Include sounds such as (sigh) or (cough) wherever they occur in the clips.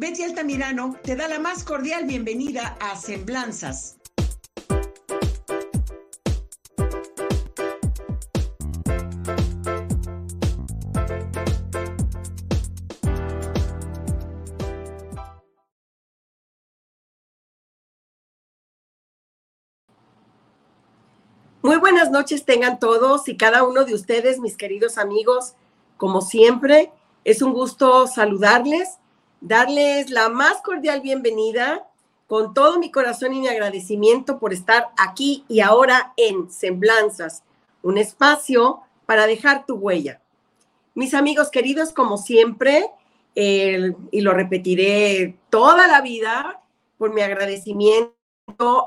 Betty Altamirano te da la más cordial bienvenida a Semblanzas. Muy buenas noches tengan todos y cada uno de ustedes, mis queridos amigos. Como siempre, es un gusto saludarles, darles la más cordial bienvenida con todo mi corazón y mi agradecimiento por estar aquí y ahora en Semblanzas, un espacio para dejar tu huella. Mis amigos queridos, como siempre, y lo repetiré toda la vida, por mi agradecimiento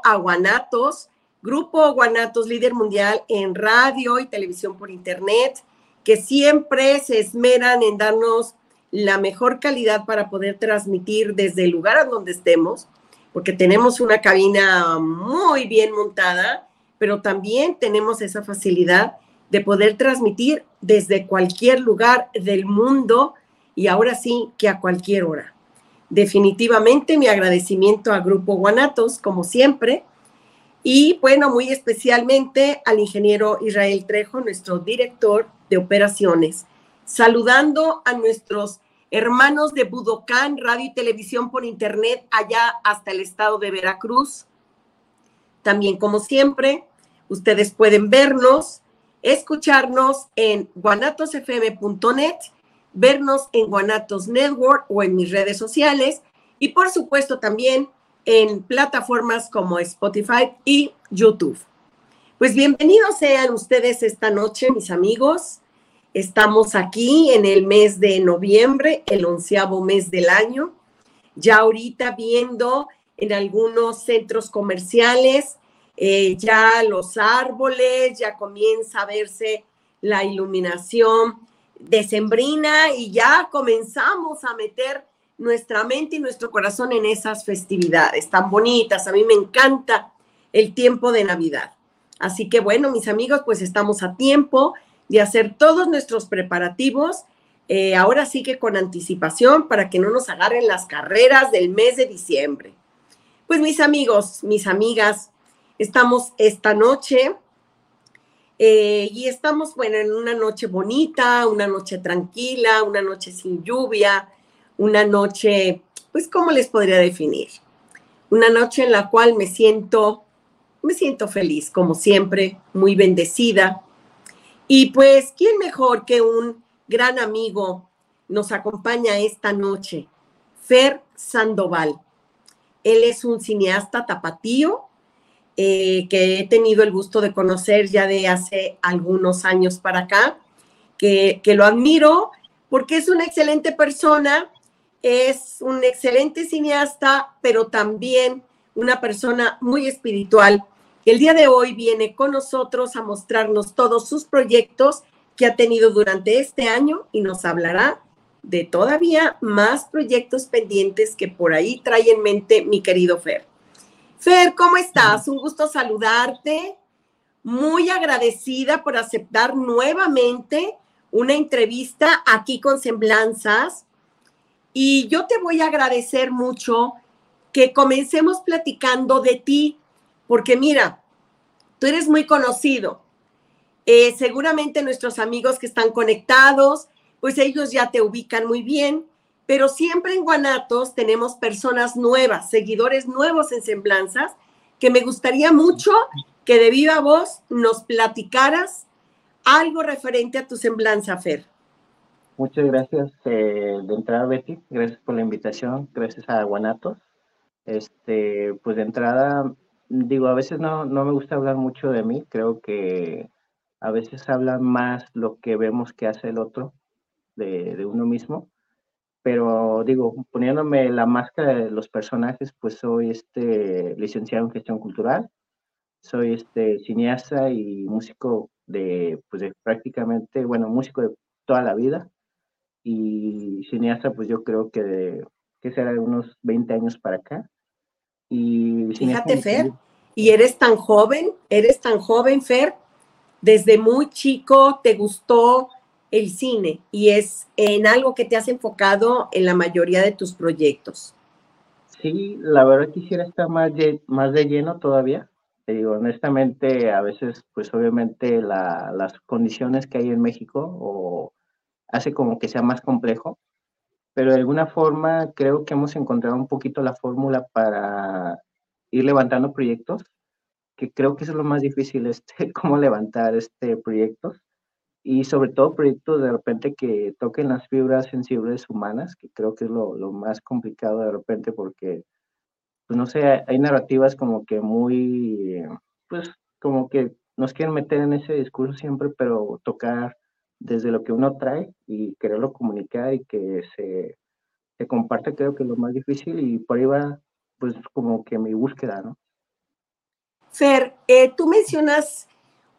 a Guanatos, Grupo Guanatos, líder mundial en radio y televisión por internet, que siempre se esmeran en darnos la mejor calidad para poder transmitir desde el lugar a donde estemos, porque tenemos una cabina muy bien montada, pero también tenemos esa facilidad de poder transmitir desde cualquier lugar del mundo y ahora sí que a cualquier hora. Definitivamente mi agradecimiento a Grupo Guanatos, como siempre, y bueno, muy especialmente al ingeniero Israel Trejo, nuestro director de operaciones, saludando a nuestros hermanos de Budocán, radio y televisión por internet, allá hasta el estado de Veracruz. También, como siempre, ustedes pueden vernos, escucharnos en guanatosfm.net, vernos en Guanatos Network o en mis redes sociales y por supuesto también en plataformas como Spotify y YouTube. Pues bienvenidos sean ustedes esta noche, mis amigos. Estamos aquí en el mes de noviembre, el onceavo mes del año. Ya ahorita viendo en algunos centros comerciales, eh, ya los árboles, ya comienza a verse la iluminación decembrina y ya comenzamos a meter nuestra mente y nuestro corazón en esas festividades tan bonitas. A mí me encanta el tiempo de Navidad. Así que bueno, mis amigos, pues estamos a tiempo de hacer todos nuestros preparativos. Eh, ahora sí que con anticipación para que no nos agarren las carreras del mes de diciembre. Pues mis amigos, mis amigas, estamos esta noche eh, y estamos, bueno, en una noche bonita, una noche tranquila, una noche sin lluvia, una noche, pues, ¿cómo les podría definir? Una noche en la cual me siento, me siento feliz, como siempre, muy bendecida. Y pues, ¿quién mejor que un gran amigo nos acompaña esta noche? Fer Sandoval. Él es un cineasta tapatío eh, que he tenido el gusto de conocer ya de hace algunos años para acá, que, que lo admiro porque es una excelente persona, es un excelente cineasta, pero también una persona muy espiritual. El día de hoy viene con nosotros a mostrarnos todos sus proyectos que ha tenido durante este año y nos hablará de todavía más proyectos pendientes que por ahí trae en mente mi querido Fer. Fer, ¿cómo estás? Un gusto saludarte. Muy agradecida por aceptar nuevamente una entrevista aquí con Semblanzas y yo te voy a agradecer mucho que comencemos platicando de ti, porque mira, tú eres muy conocido. Eh, seguramente nuestros amigos que están conectados, pues ellos ya te ubican muy bien, pero siempre en Guanatos tenemos personas nuevas, seguidores nuevos en Semblanzas, que me gustaría mucho que de viva voz nos platicaras algo referente a tu semblanza, Fer. Muchas gracias eh, de entrada, Betty. Gracias por la invitación. Gracias a Guanatos. Este, pues de entrada, digo, a veces no, no me gusta hablar mucho de mí. Creo que a veces habla más lo que vemos que hace el otro de, de uno mismo. Pero digo, poniéndome la máscara de los personajes, pues soy este licenciado en gestión cultural, soy este cineasta y músico de, pues de prácticamente, bueno, músico de toda la vida y cineasta, pues yo creo que, de, que será de unos 20 años para acá. Y Fíjate, Fer, y eres tan joven, eres tan joven, Fer, desde muy chico te gustó el cine y es en algo que te has enfocado en la mayoría de tus proyectos. Sí, la verdad quisiera estar más de, más de lleno todavía. Te digo, honestamente, a veces, pues obviamente las condiciones que hay en México o hace como que sea más complejo, pero de alguna forma creo que hemos encontrado un poquito la fórmula para ir levantando proyectos, que creo que es lo más difícil, (laughs) este, cómo levantar este proyectos y sobre todo proyectos de repente que toquen las fibras sensibles humanas, que creo que es lo, lo más complicado de repente porque, pues no sé, hay narrativas como que muy, pues como que nos quieren meter en ese discurso siempre, pero tocar desde lo que uno trae y quererlo comunicar y que se, se comparte creo que es lo más difícil y por ahí va pues como que mi búsqueda, ¿no? Fer, eh, tú mencionas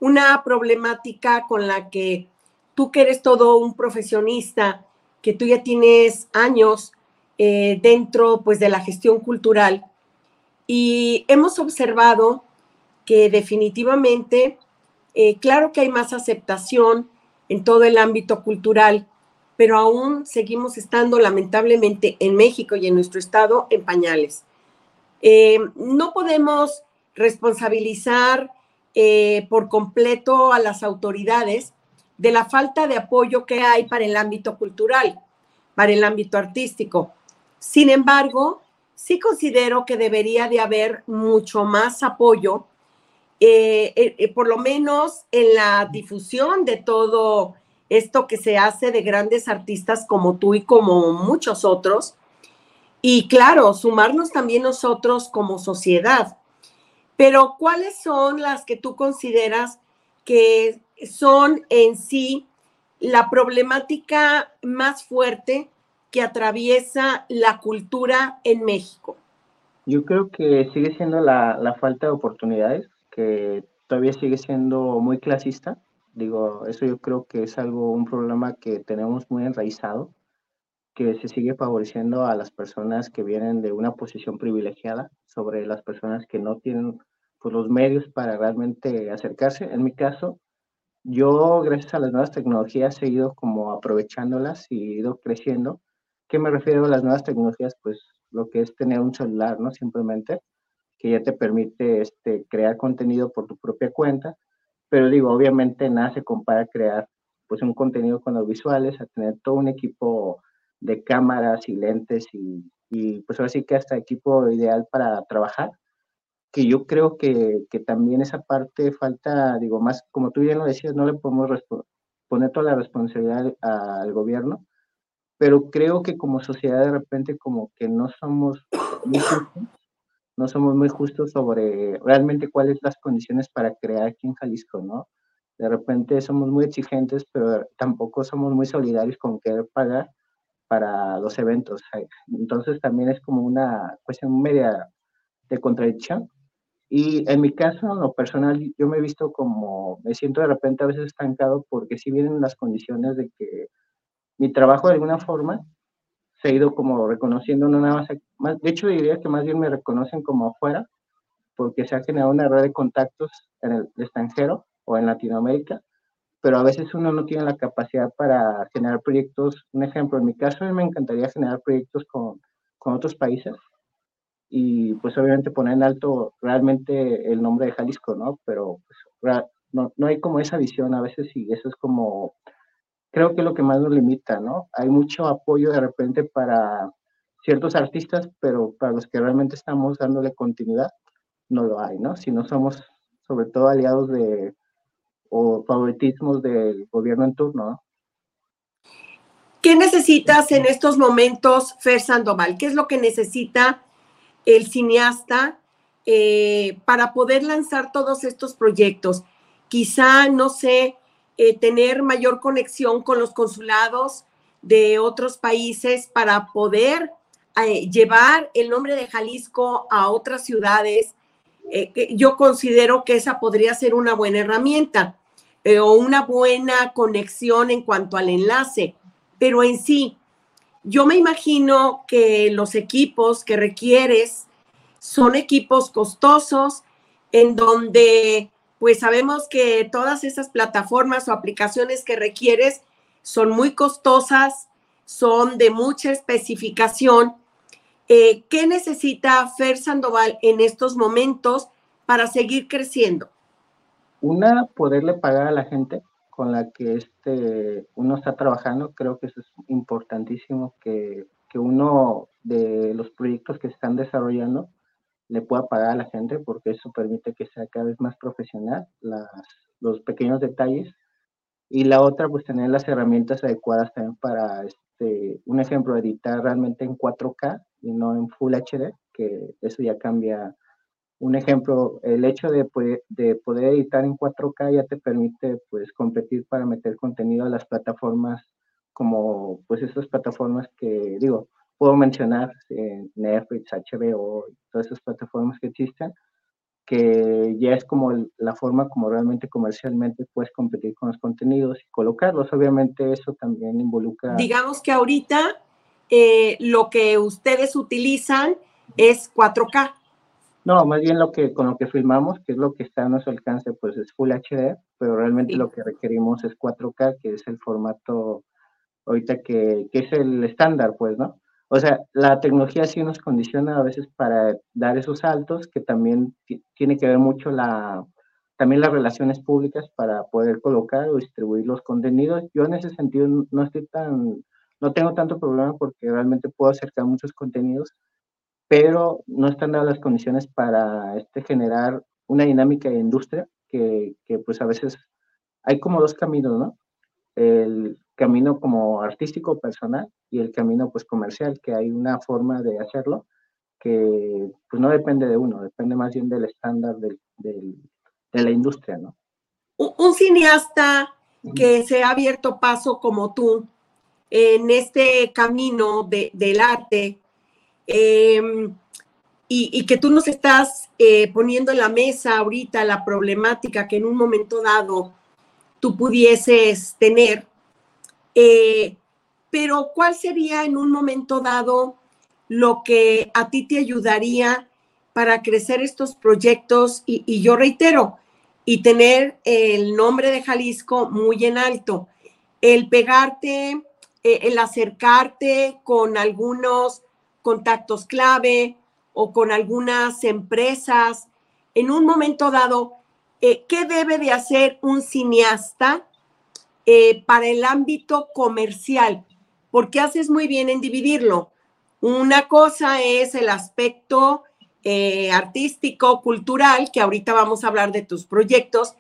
una problemática con la que tú que eres todo un profesionista, que tú ya tienes años eh, dentro pues de la gestión cultural y hemos observado que definitivamente, eh, claro que hay más aceptación en todo el ámbito cultural, pero aún seguimos estando lamentablemente en México y en nuestro estado en pañales. Eh, no podemos responsabilizar eh, por completo a las autoridades de la falta de apoyo que hay para el ámbito cultural, para el ámbito artístico. Sin embargo, sí considero que debería de haber mucho más apoyo, eh, eh, por lo menos en la difusión de todo esto que se hace de grandes artistas como tú y como muchos otros. Y claro, sumarnos también nosotros como sociedad. Pero ¿cuáles son las que tú consideras que son en sí la problemática más fuerte que atraviesa la cultura en México? Yo creo que sigue siendo la falta de oportunidades, que todavía sigue siendo muy clasista. Digo, eso yo creo que es algo, un problema que tenemos muy enraizado, que se sigue favoreciendo a las personas que vienen de una posición privilegiada sobre las personas que no tienen pues, los medios para realmente acercarse. En mi caso, yo gracias a las nuevas tecnologías he ido como aprovechándolas y he ido creciendo. ¿Qué me refiero a las nuevas tecnologías? Pues lo que es tener un celular, ¿no? Simplemente, que ya te permite este, crear contenido por tu propia cuenta. Pero digo, obviamente nada se compara a crear pues un contenido con los visuales, a tener todo un equipo de cámaras y lentes y, y pues ahora sí que hasta equipo ideal para trabajar que yo creo que, que, también esa parte falta, digo, más, como tú bien lo decías, no le podemos poner toda la responsabilidad al gobierno, pero creo que como sociedad de repente como que no somos no somos muy justos sobre realmente cuáles las condiciones para crear aquí en Jalisco, ¿no? De repente somos muy exigentes, pero tampoco somos muy solidarios con querer pagar para los eventos. Entonces también es como una cuestión media de contradicción y en mi caso, en lo personal, yo me he visto como, me siento de repente a veces estancado porque si vienen las condiciones de que mi trabajo de alguna forma se ha ido como reconociendo, no nada más, de hecho diría que más bien me reconocen como afuera, porque se ha generado una red de contactos en el extranjero o en Latinoamérica, pero a veces uno no tiene la capacidad para generar proyectos. Un ejemplo, en mi caso, me encantaría generar proyectos con, con otros países, y pues obviamente poner en alto realmente el nombre de Jalisco, ¿no? Pero pues, no, no hay como esa visión a veces y eso es como, creo que es lo que más nos limita, ¿no? Hay mucho apoyo de repente para ciertos artistas, pero para los que realmente estamos dándole continuidad, no lo hay, ¿no? Si no somos sobre todo aliados de o favoritismos del gobierno en turno, ¿no? ¿Qué necesitas en estos momentos, Fer Sandoval? ¿Qué es lo que necesita el cineasta eh, para poder lanzar todos estos proyectos. Quizá, no sé, eh, tener mayor conexión con los consulados de otros países para poder eh, llevar el nombre de Jalisco a otras ciudades. yo considero que esa podría ser una buena herramienta o una buena conexión en cuanto al enlace, pero en sí, yo me imagino que los equipos que requieres son equipos costosos en donde pues sabemos que todas esas plataformas o aplicaciones que requieres son muy costosas, son de mucha especificación. Eh, ¿Qué necesita Fer Sandoval en estos momentos para seguir creciendo? Una, poderle pagar a la gente con la que este, uno está trabajando. Creo que eso es importantísimo, que, que uno de los proyectos que están desarrollando le pueda pagar a la gente, porque eso permite que sea cada vez más profesional, los pequeños detalles. Y la otra, pues tener las herramientas adecuadas también para, este, un ejemplo, editar realmente en 4K y no en Full HD, que eso ya cambia un ejemplo, el hecho de, de, poder editar en 4K ya te permite pues competir para meter contenido a las plataformas como pues esas plataformas que digo, puedo mencionar eh, Netflix, HBO, todas esas plataformas que existen, que ya es como la forma como realmente comercialmente puedes competir con los contenidos y colocarlos. Obviamente eso también involucra... Digamos que ahorita eh, lo que ustedes utilizan es 4K. No, más bien lo que con lo que filmamos, que es lo que está a nuestro alcance, pues es Full HD, pero realmente lo que requerimos es 4K, que es el formato ahorita que, que es el estándar, pues, ¿no? O sea, la tecnología sí nos condiciona a veces para dar esos saltos, que también tiene que ver mucho la, también las relaciones públicas para poder colocar o distribuir los contenidos. Yo en ese sentido no estoy tan, no tengo tanto problema porque realmente puedo acercar muchos contenidos pero no están dadas las condiciones para este, generar una dinámica de industria que, que, pues a veces hay como dos caminos, ¿no? El camino como artístico personal y el camino pues comercial, que hay una forma de hacerlo que pues no depende de uno, depende más bien del estándar del, del, de la industria, ¿no? Un cineasta que se ha abierto paso como tú en este camino de, del arte, Em, y, que tú nos estás eh, poniendo en la mesa ahorita la problemática que en un momento dado tú pudieses tener. Eh, pero ¿cuál sería en un momento dado lo que a ti te ayudaría para crecer estos proyectos? Y, yo reitero, y tener el nombre de Jalisco muy en alto, el pegarte, eh, el acercarte con algunos contactos clave o con algunas empresas. En un momento dado, eh, ¿qué debe de hacer un cineasta eh, para el ámbito comercial? Porque haces muy bien en dividirlo. Una cosa es el aspecto eh, artístico, cultural, que ahorita vamos a hablar de tus proyectos,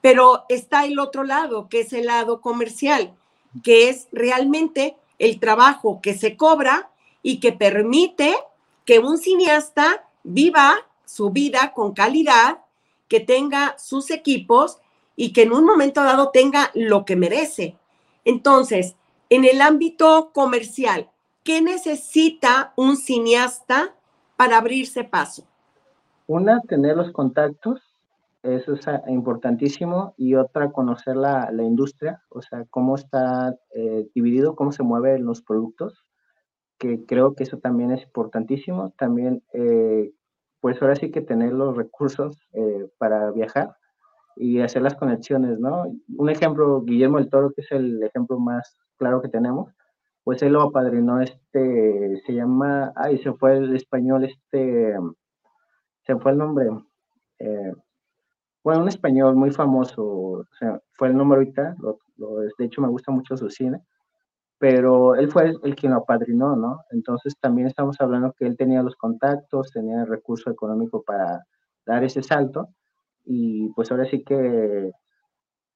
pero está el otro lado, que es el lado comercial, que es realmente el trabajo que se cobra y que permite que un cineasta viva su vida con calidad, que tenga sus equipos y que en un momento dado tenga lo que merece. Entonces, en el ámbito comercial, ¿qué necesita un cineasta para abrirse paso? Una, tener los contactos, eso es importantísimo, y otra, conocer la, industria, o sea, cómo está eh, dividido, cómo se mueven los productos, que creo que eso también es importantísimo. También, eh, pues ahora sí que tener los recursos eh, para viajar y hacer las conexiones, ¿no? Un ejemplo, Guillermo el Toro, que es el ejemplo más claro que tenemos, pues él lo apadrinó, este, se llama, ay, se fue el español, este, se fue el nombre, eh, bueno, un español muy famoso, o sea, fue el nombre ahorita, de hecho me gusta mucho su cine, pero él fue el, quien lo apadrinó, ¿no? Entonces también estamos hablando que él tenía los contactos, tenía el recurso económico para dar ese salto y pues ahora sí que,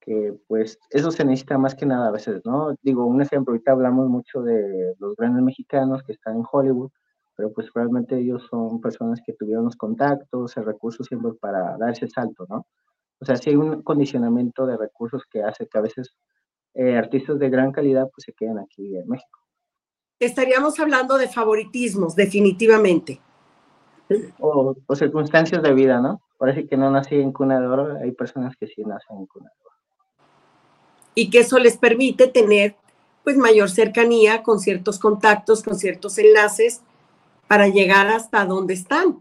que pues eso se necesita más que nada a veces, ¿no? Digo, un ejemplo, ahorita hablamos mucho de los grandes mexicanos que están en Hollywood, pero pues realmente ellos son personas que tuvieron los contactos, el recurso siempre para dar ese salto, ¿no? O sea, sí hay un condicionamiento de recursos que hace que a veces eh, artistas de gran calidad pues se quedan aquí en México. Estaríamos hablando de favoritismos, definitivamente. O, circunstancias de vida, ¿no? Parece que no nací en cuna de oro, hay personas que sí nacen en cuna de oro. Y que eso les permite tener pues mayor cercanía con ciertos contactos, con ciertos enlaces para llegar hasta donde están.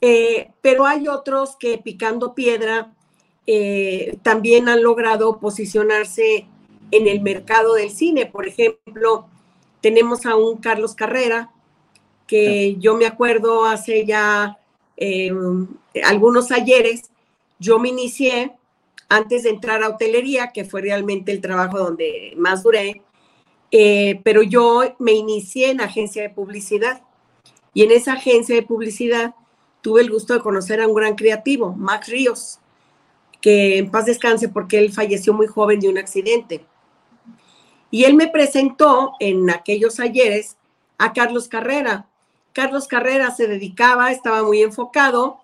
Eh, pero hay otros que picando piedra eh, también han logrado posicionarse en el mercado del cine. Por ejemplo, tenemos a un Carlos Carrera, que yo me acuerdo hace ya em, algunos ayeres, yo me inicié antes de entrar a hotelería, que fue realmente el trabajo donde más duré, eh, pero yo me inicié en agencia de publicidad y en esa agencia de publicidad tuve el gusto de conocer a un gran creativo, Max Ríos, que en paz descanse porque él falleció muy joven de un accidente. Y él me presentó en aquellos ayeres a Carlos Carrera. Carlos Carrera se dedicaba, estaba muy enfocado,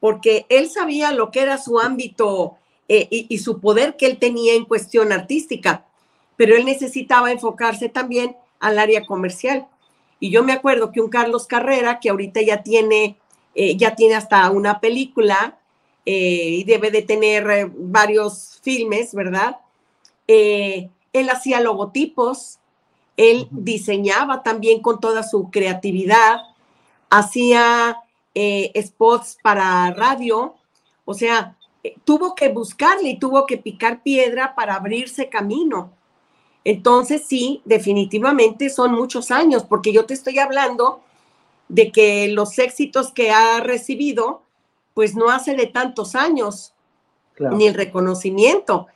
porque él sabía lo que era su ámbito eh, y, su poder que él tenía en cuestión artística, pero él necesitaba enfocarse también al área comercial. Y yo me acuerdo que un Carlos Carrera, que ahorita ya tiene, eh, ya tiene hasta una película eh, y debe de tener varios filmes, ¿verdad? Él hacía logotipos, él diseñaba también con toda su creatividad, hacía eh, spots para radio, o sea, eh, tuvo que buscarle y tuvo que picar piedra para abrirse camino. Entonces, sí, definitivamente son muchos años, porque yo te estoy hablando de que los éxitos que ha recibido, pues no hace de tantos años, ni el reconocimiento.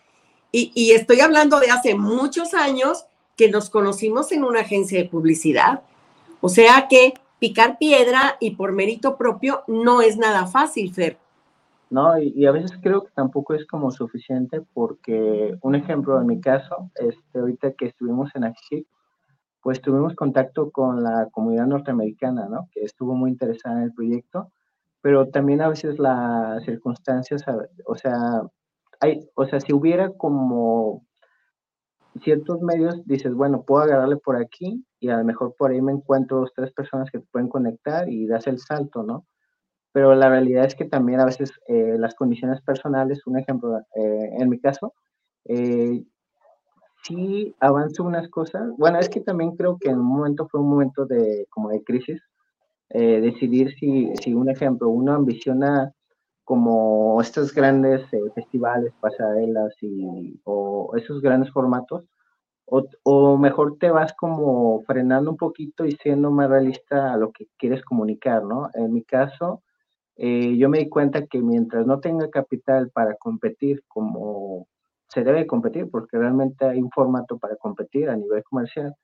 Y, estoy hablando de hace muchos años que nos conocimos en una agencia de publicidad. O sea que picar piedra y por mérito propio no es nada fácil, Fer. No, y, a veces creo que tampoco es como suficiente porque, un ejemplo en mi caso, este, ahorita que estuvimos en AXIC, pues tuvimos contacto con la comunidad norteamericana, ¿no? Que estuvo muy interesada en el proyecto, pero también a veces las circunstancias, o sea, o sea, si hubiera como ciertos medios, dices, bueno, puedo agarrarle por aquí y a lo mejor por ahí me encuentro dos, tres personas que te pueden conectar y das el salto, ¿no? Pero la realidad es que también a veces eh, las condiciones personales, un ejemplo, eh, en mi caso, eh, sí avanzo unas cosas. Bueno, es que también creo que en un momento fue un momento de como de crisis, decidir si, si un ejemplo, uno ambiciona como estos grandes eh, festivales, pasarelas y, o esos grandes formatos, o, mejor te vas como frenando un poquito y siendo más realista a lo que quieres comunicar, ¿no? En mi caso, eh, yo me di cuenta que mientras no tenga capital para competir como se debe competir, porque realmente hay un formato para competir a nivel comercial,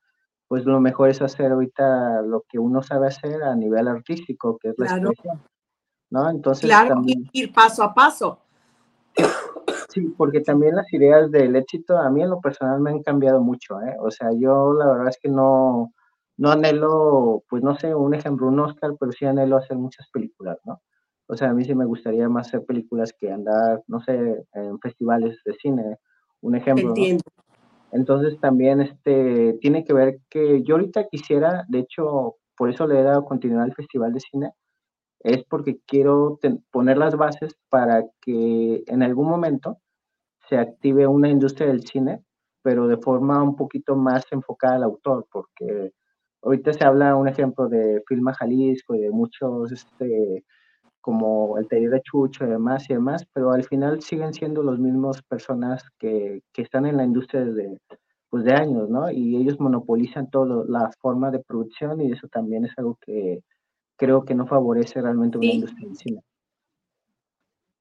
pues lo mejor es hacer ahorita lo que uno sabe hacer a nivel artístico, que es la expresión. ¿No? Entonces, claro, ir paso a paso. Sí, porque también las ideas del éxito a mí en lo personal me han cambiado mucho, ¿eh? O sea, yo la verdad es que no, no anhelo, pues no sé, un ejemplo, un Oscar, pero sí anhelo hacer muchas películas, ¿no? O sea, a mí sí me gustaría más hacer películas que andar, no sé, en festivales de cine, un ejemplo. Entiendo. Entonces también este, tiene que ver que yo ahorita quisiera, de hecho, por eso le he dado continuidad al Festival de Cine, es porque quiero poner las bases para que en algún momento se active una industria del cine, pero de forma un poquito más enfocada al autor, porque ahorita se habla, un ejemplo, de Filma Jalisco y de muchos, este, como el taller de Chucho y demás y demás, pero al final siguen siendo los mismos personas que, que están en la industria desde pues, de años, ¿no? Y ellos monopolizan toda la forma de producción y eso también es algo que, creo que no favorece realmente una industria del cine.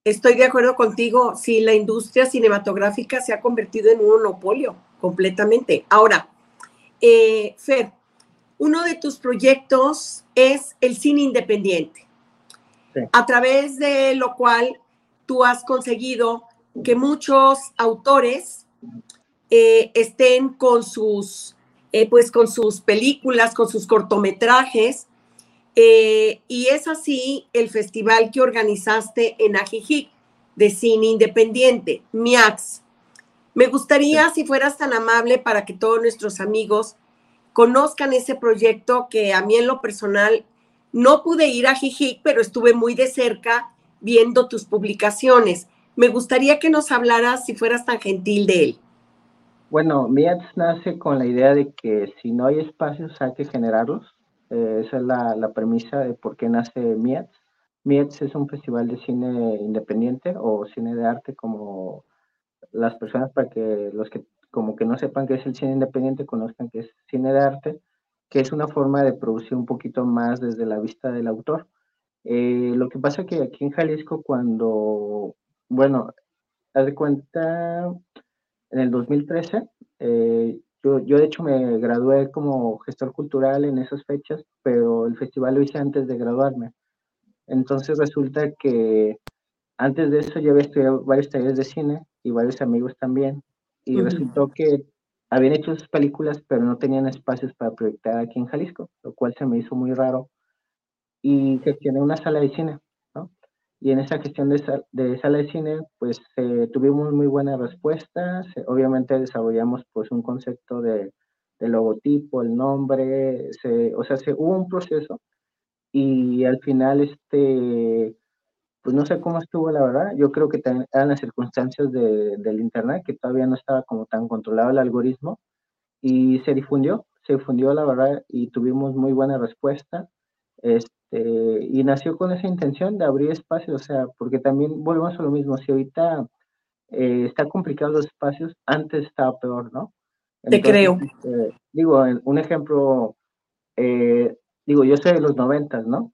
Estoy de acuerdo contigo, sí, la industria cinematográfica se ha convertido en un monopolio completamente. Ahora, eh, Fer, uno de tus proyectos es el cine independiente, a través de lo cual tú has conseguido que muchos autores eh, estén con sus, eh, pues con sus películas, con sus cortometrajes eh, y es así el festival que organizaste en Ajijic de cine independiente, MIAX. Me gustaría, si fueras tan amable, para que todos nuestros amigos conozcan ese proyecto que a mí en lo personal no pude ir a Jijic, pero estuve muy de cerca viendo tus publicaciones. Me gustaría que nos hablaras, si fueras tan gentil, de él. Bueno, MIAX nace con la idea de que si no hay espacios hay que generarlos eh, esa es la, premisa de por qué nace Mietz. Mietz es un festival de cine independiente o cine de arte como las personas para que los que como que no sepan qué es el cine independiente, conozcan que es cine de arte, que es una forma de producir un poquito más desde la vista del autor. Eh, lo que pasa que aquí en Jalisco cuando, bueno, haz de cuenta, en el 2013, eh, yo, yo de hecho me gradué como gestor cultural en esas fechas, pero el festival lo hice antes de graduarme. Entonces resulta que antes de eso yo había estudiado varios talleres de cine y varios amigos también. Y resultó que habían hecho sus películas, pero no tenían espacios para proyectar aquí en Jalisco, lo cual se me hizo muy raro. Y gestioné una sala de cine. Y en esa gestión de, de sala de cine, pues eh, tuvimos muy buenas respuestas. Obviamente desarrollamos pues un concepto de, de logotipo, el nombre, o sea, se, hubo un proceso y al final este pues no sé cómo estuvo la verdad, yo creo que eran las circunstancias de, del Internet, que todavía no estaba como tan controlado el algoritmo, y se difundió, se difundió la verdad y tuvimos muy buena respuesta, este, y nació con esa intención de abrir espacios, o sea, porque también volvemos a lo mismo, si ahorita eh, está complicado los espacios, antes estaba peor, ¿no? Te creo. Este, digo, un ejemplo, eh, digo, yo soy de los noventas, ¿no?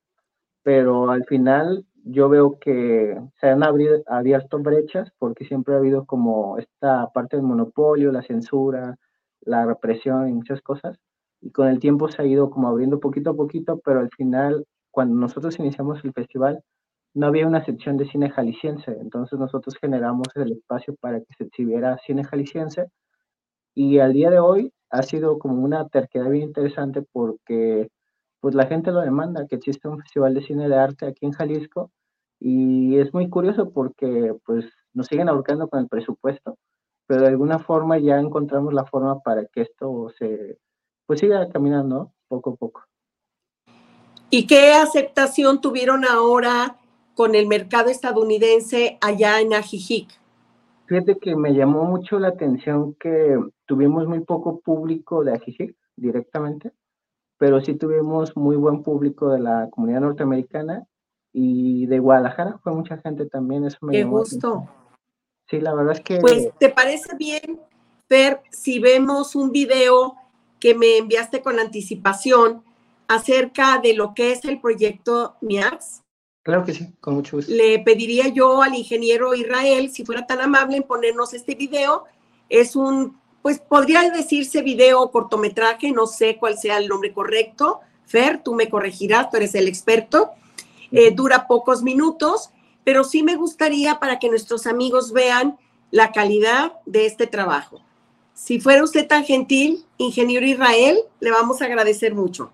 Pero al final yo veo que se han abierto brechas porque siempre ha habido como esta parte del monopolio, la censura, la represión y muchas cosas. Y con el tiempo se ha ido como abriendo poquito a poquito, pero al final, cuando nosotros iniciamos el festival, no había una sección de cine jalisciense. Entonces nosotros generamos el espacio para que se exhibiera cine jalisciense. Y al día de hoy ha sido como una terquedad bien interesante porque pues la gente lo demanda, que existe un festival de cine de arte aquí en Jalisco y es muy curioso porque pues nos siguen ahorcando con el presupuesto, pero de alguna forma ya encontramos la forma para que esto se pues siga caminando poco a poco. ¿Y qué aceptación tuvieron ahora con el mercado estadounidense allá en Ajijic? Fíjate que me llamó mucho la atención que tuvimos muy poco público de Ajijic directamente pero sí tuvimos muy buen público de la comunidad norteamericana y de Guadalajara, fue mucha gente también, eso me Qué gusto. Sí, la verdad es que... Pues, ¿te parece bien, Fer, si vemos un video que me enviaste con anticipación acerca de lo que es el proyecto MIAX? Claro que sí, con mucho gusto. Le pediría yo al ingeniero Israel, si fuera tan amable, en ponernos este video. Es un pues podría decirse video o cortometraje, no sé cuál sea el nombre correcto. Fer, tú me corregirás, tú eres el experto. Eh, dura pocos minutos, pero sí me gustaría para que nuestros amigos vean la calidad de este trabajo. Si fuera usted tan gentil, ingeniero Israel, le vamos a agradecer mucho.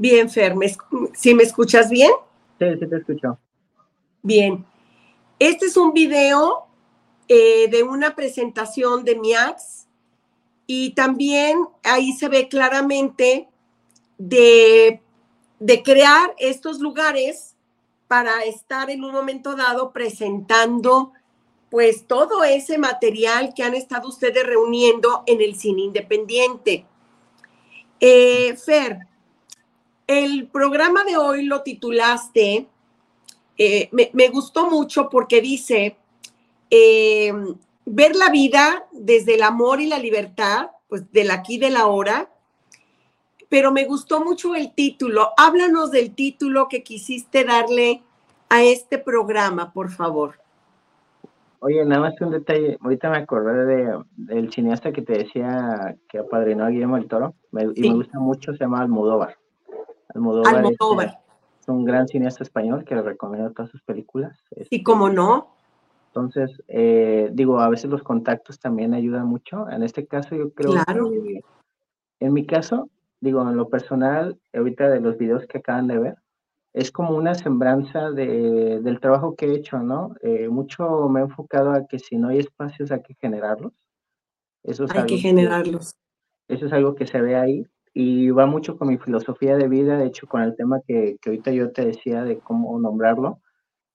Bien, Fer, ¿sí me escuchas bien? Sí, sí te escucho. Bien. Este es un video eh, de una presentación de MIAX y también ahí se ve claramente de, de crear estos lugares para estar en un momento dado presentando pues todo ese material que han estado ustedes reuniendo en el cine independiente. Eh, Fer, el programa de hoy lo titulaste, eh, me, gustó mucho porque dice, eh, ver la vida desde el amor y la libertad, pues del aquí y del ahora, pero me gustó mucho el título. Háblanos del título que quisiste darle a este programa, por favor. Oye, nada más un detalle. Ahorita me acordé de, del cineasta que te decía que apadrinó a Guillermo del Toro. Y me gusta mucho, se llama Almodóvar. Almodóvar, Almodóvar. Es, un gran cineasta español que le recomiendo todas sus películas. ¿Y este, cómo no? Entonces, eh, digo, a veces los contactos también ayudan mucho. En este caso, yo creo que, en mi caso, digo, en lo personal, ahorita de los videos que acaban de ver, es como una sembranza de, del trabajo que he hecho, ¿no? Eh, mucho me he enfocado a que si no hay espacios hay que generarlos. Eso hay que generarlos. eso es algo que se ve ahí y va mucho con mi filosofía de vida, de hecho con el tema que, que ahorita yo te decía de cómo nombrarlo.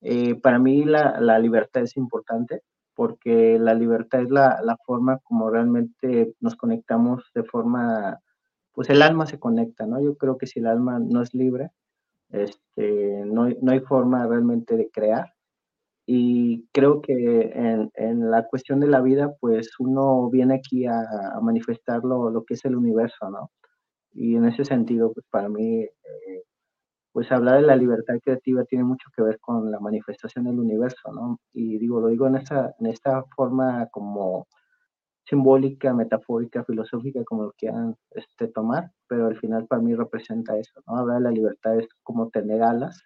Eh, para mí la, la, libertad es importante porque la libertad es la, la forma como realmente nos conectamos de forma, pues el alma se conecta, ¿no? Yo creo que si el alma no es libre, este, no, no hay forma realmente de crear. Y creo que en, en, la cuestión de la vida, pues uno viene aquí a, a manifestar lo, lo, que es el universo, ¿no? Y en ese sentido, pues para mí, eh, pues hablar de la libertad creativa tiene mucho que ver con la manifestación del universo, ¿no? Y digo, lo digo en esta, en esta forma como simbólica, metafórica, filosófica, como lo quieran este, tomar, pero al final para mí representa eso, ¿no? Hablar de la libertad es como tener alas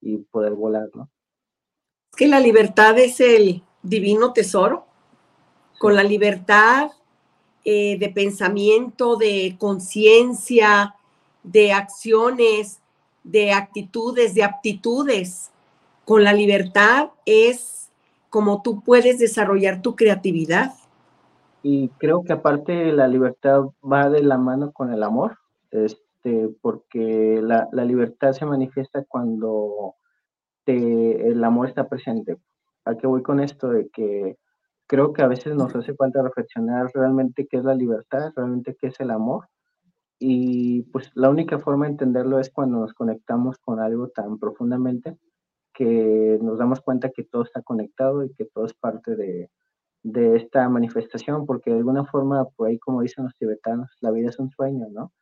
y poder volar, ¿no? Es que la libertad es el divino tesoro. Con la libertad eh, de pensamiento, de conciencia, de acciones, de actitudes, de aptitudes, con la libertad es como tú puedes desarrollar tu creatividad y creo que aparte la libertad va de la mano con el amor, este, porque la, libertad se manifiesta cuando el amor está presente. ¿A qué voy con esto? De que creo que a veces nos hace falta reflexionar realmente qué es la libertad, realmente qué es el amor. Y pues la única forma de entenderlo es cuando nos conectamos con algo tan profundamente que nos damos cuenta que todo está conectado y que todo es parte de, de esta manifestación, porque de alguna forma, por ahí como dicen los tibetanos, la vida es un sueño, ¿no?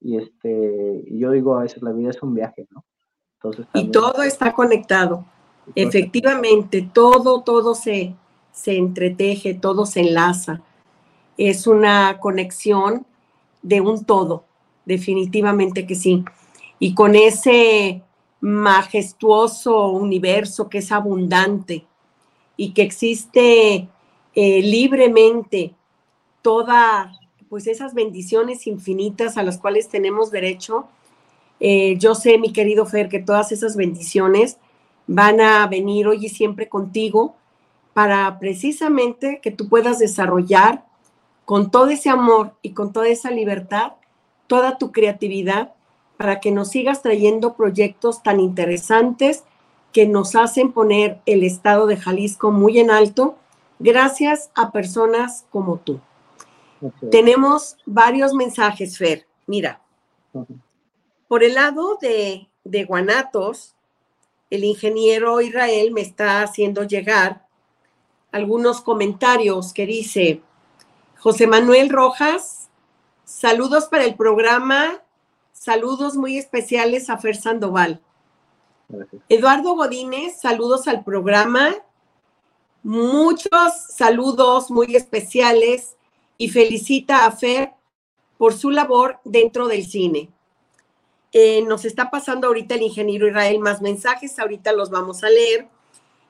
Y este, yo digo a veces la vida es un viaje, ¿no? Entonces, y todo está conectado. Efectivamente, todo, todo se, se entreteje, todo se enlaza. Es una conexión de un todo, definitivamente que sí. Y con ese majestuoso universo que es abundante y que existe eh, libremente todas pues esas bendiciones infinitas a las cuales tenemos derecho. Eh, yo sé, mi querido Fer, que todas esas bendiciones van a venir hoy y siempre contigo para precisamente que tú puedas desarrollar con todo ese amor y con toda esa libertad toda tu creatividad para que nos sigas trayendo proyectos tan interesantes que nos hacen poner el estado de Jalisco muy en alto gracias a personas como tú. Tenemos varios mensajes, Fer. Mira, por el lado de, de Guanatos, el ingeniero Israel me está haciendo llegar algunos comentarios que dice, José Manuel Rojas, saludos para el programa, saludos muy especiales a Fer Sandoval. Eduardo Godínez, saludos al programa Muchos saludos muy especiales y felicita a Fer por su labor dentro del cine. Eh, nos está pasando ahorita el ingeniero Israel más mensajes, ahorita los vamos a leer.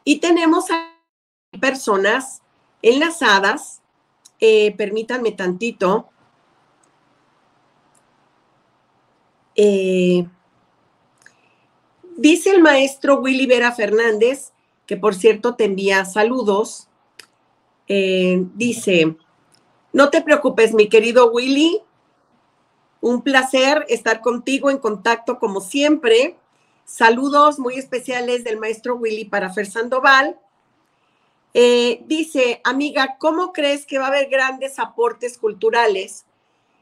Y tenemos a personas enlazadas, eh, permítanme tantito. Eh, Dice el maestro Willy Vera Fernández, que por cierto te envía saludos. Eh, dice, no te preocupes, mi querido Willy. Un placer estar contigo en contacto como siempre. Saludos muy especiales del maestro Willy para Fer Sandoval. Eh, dice, amiga, ¿cómo crees que va a haber grandes aportes culturales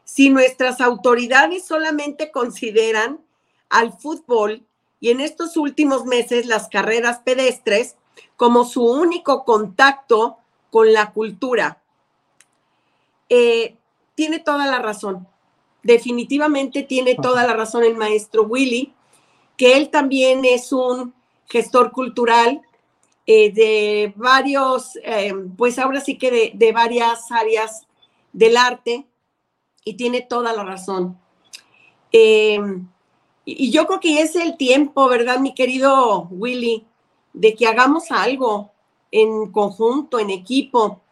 si nuestras autoridades solamente consideran al fútbol y en estos últimos meses las carreras pedestres como su único contacto con la cultura? Eh, tiene toda la razón. Definitivamente tiene toda la razón el maestro Willy, que él también es un gestor cultural eh, de varios, eh, pues ahora sí que de, varias áreas del arte y tiene toda la razón. Em, y yo creo que es el tiempo, ¿verdad, mi querido Willy, de que hagamos algo en conjunto, en equipo,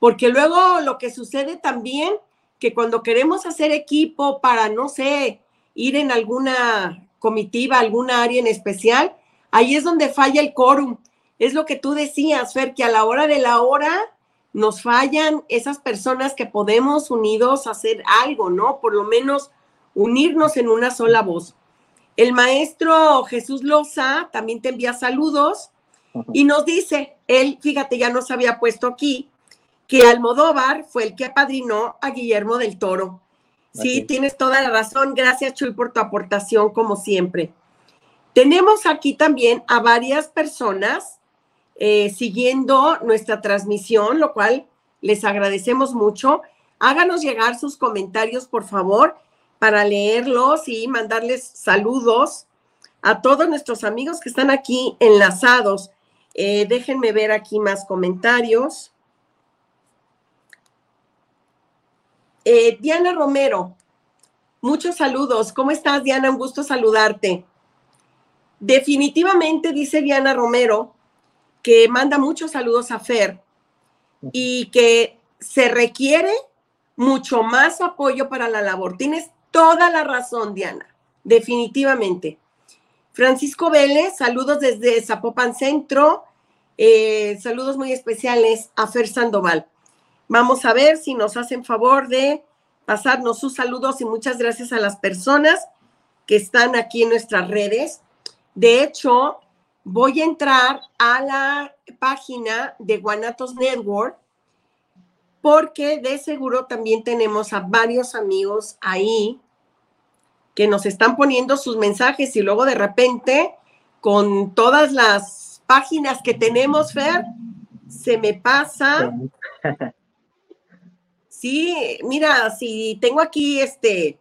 porque luego lo que sucede también, que cuando queremos hacer equipo para, no sé, ir en alguna comitiva, alguna área en especial, ahí es donde falla el quórum es lo que tú decías, Fer, que a la hora de la hora nos fallan esas personas que podemos unidos hacer algo, ¿no? Por lo menos unirnos en una sola voz. El maestro Jesús Loza también te envía saludos y nos dice, él, fíjate, ya nos había puesto aquí, que Almodóvar fue el que apadrinó a Guillermo del Toro. Sí, tienes toda la razón. Gracias, Chuy, por tu aportación, como siempre. Tenemos aquí también a varias personas eh, siguiendo nuestra transmisión, lo cual les agradecemos mucho. Háganos llegar sus comentarios, por favor, para leerlos y mandarles saludos a todos nuestros amigos que están aquí enlazados. Eh, déjenme ver aquí más comentarios. Eh, Diana Romero, muchos saludos. ¿Cómo estás, Diana? Un gusto saludarte. Definitivamente, dice Diana Romero, que manda muchos saludos a Fer y que se requiere mucho más apoyo para la labor. Tienes toda la razón, Diana, definitivamente. Francisco Vélez, saludos desde Zapopan Centro, eh, saludos muy especiales a Fer Sandoval. Vamos a ver si nos hacen favor de pasarnos sus saludos y muchas gracias a las personas que están aquí en nuestras redes. De hecho, voy a entrar a la página de Guanatos Network porque de seguro también tenemos a varios amigos ahí que nos están poniendo sus mensajes y luego de repente con todas las páginas que tenemos, Fer, se me pasa. (laughs) Sí, mira, si tengo aquí este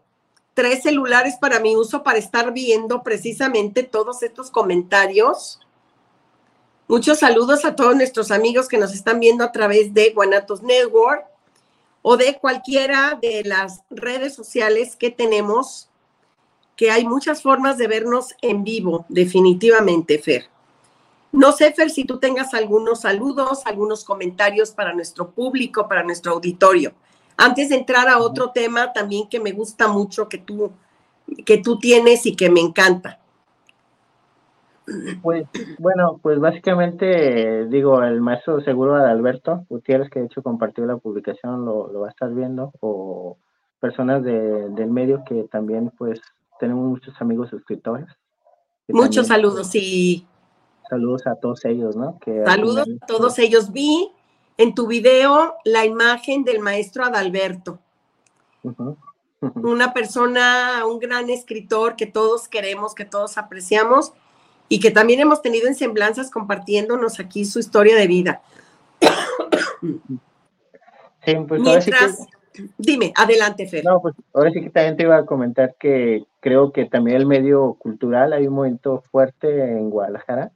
tres celulares para mi uso para estar viendo precisamente todos estos comentarios. Muchos saludos a todos nuestros amigos que nos están viendo a través de Guanatos Network o de cualquiera de las redes sociales que tenemos, que hay muchas formas de vernos en vivo, definitivamente, Fer. No sé, Fer, si tú tengas algunos saludos, algunos comentarios para nuestro público, para nuestro auditorio. Antes de entrar a otro tema también que me gusta mucho que tú, que tú tienes y que me encanta. Pues bueno, pues básicamente digo, el maestro seguro Adalberto Gutiérrez, que de hecho compartió la publicación, lo, va a estar viendo, o personas del medio que también pues tenemos muchos amigos escritores. Muchos saludos, y Saludos a todos ellos, ¿no? saludos a todos pues ellos. Vi en tu video la imagen del maestro Adalberto. Una persona, un gran escritor que todos queremos, que todos apreciamos y que también hemos tenido en semblanzas compartiéndonos aquí su historia de vida. Sí, pues Mientras, dime, adelante, Fer. No, pues ahora sí que también te iba a comentar que creo que también el medio cultural, hay un momento fuerte en Guadalajara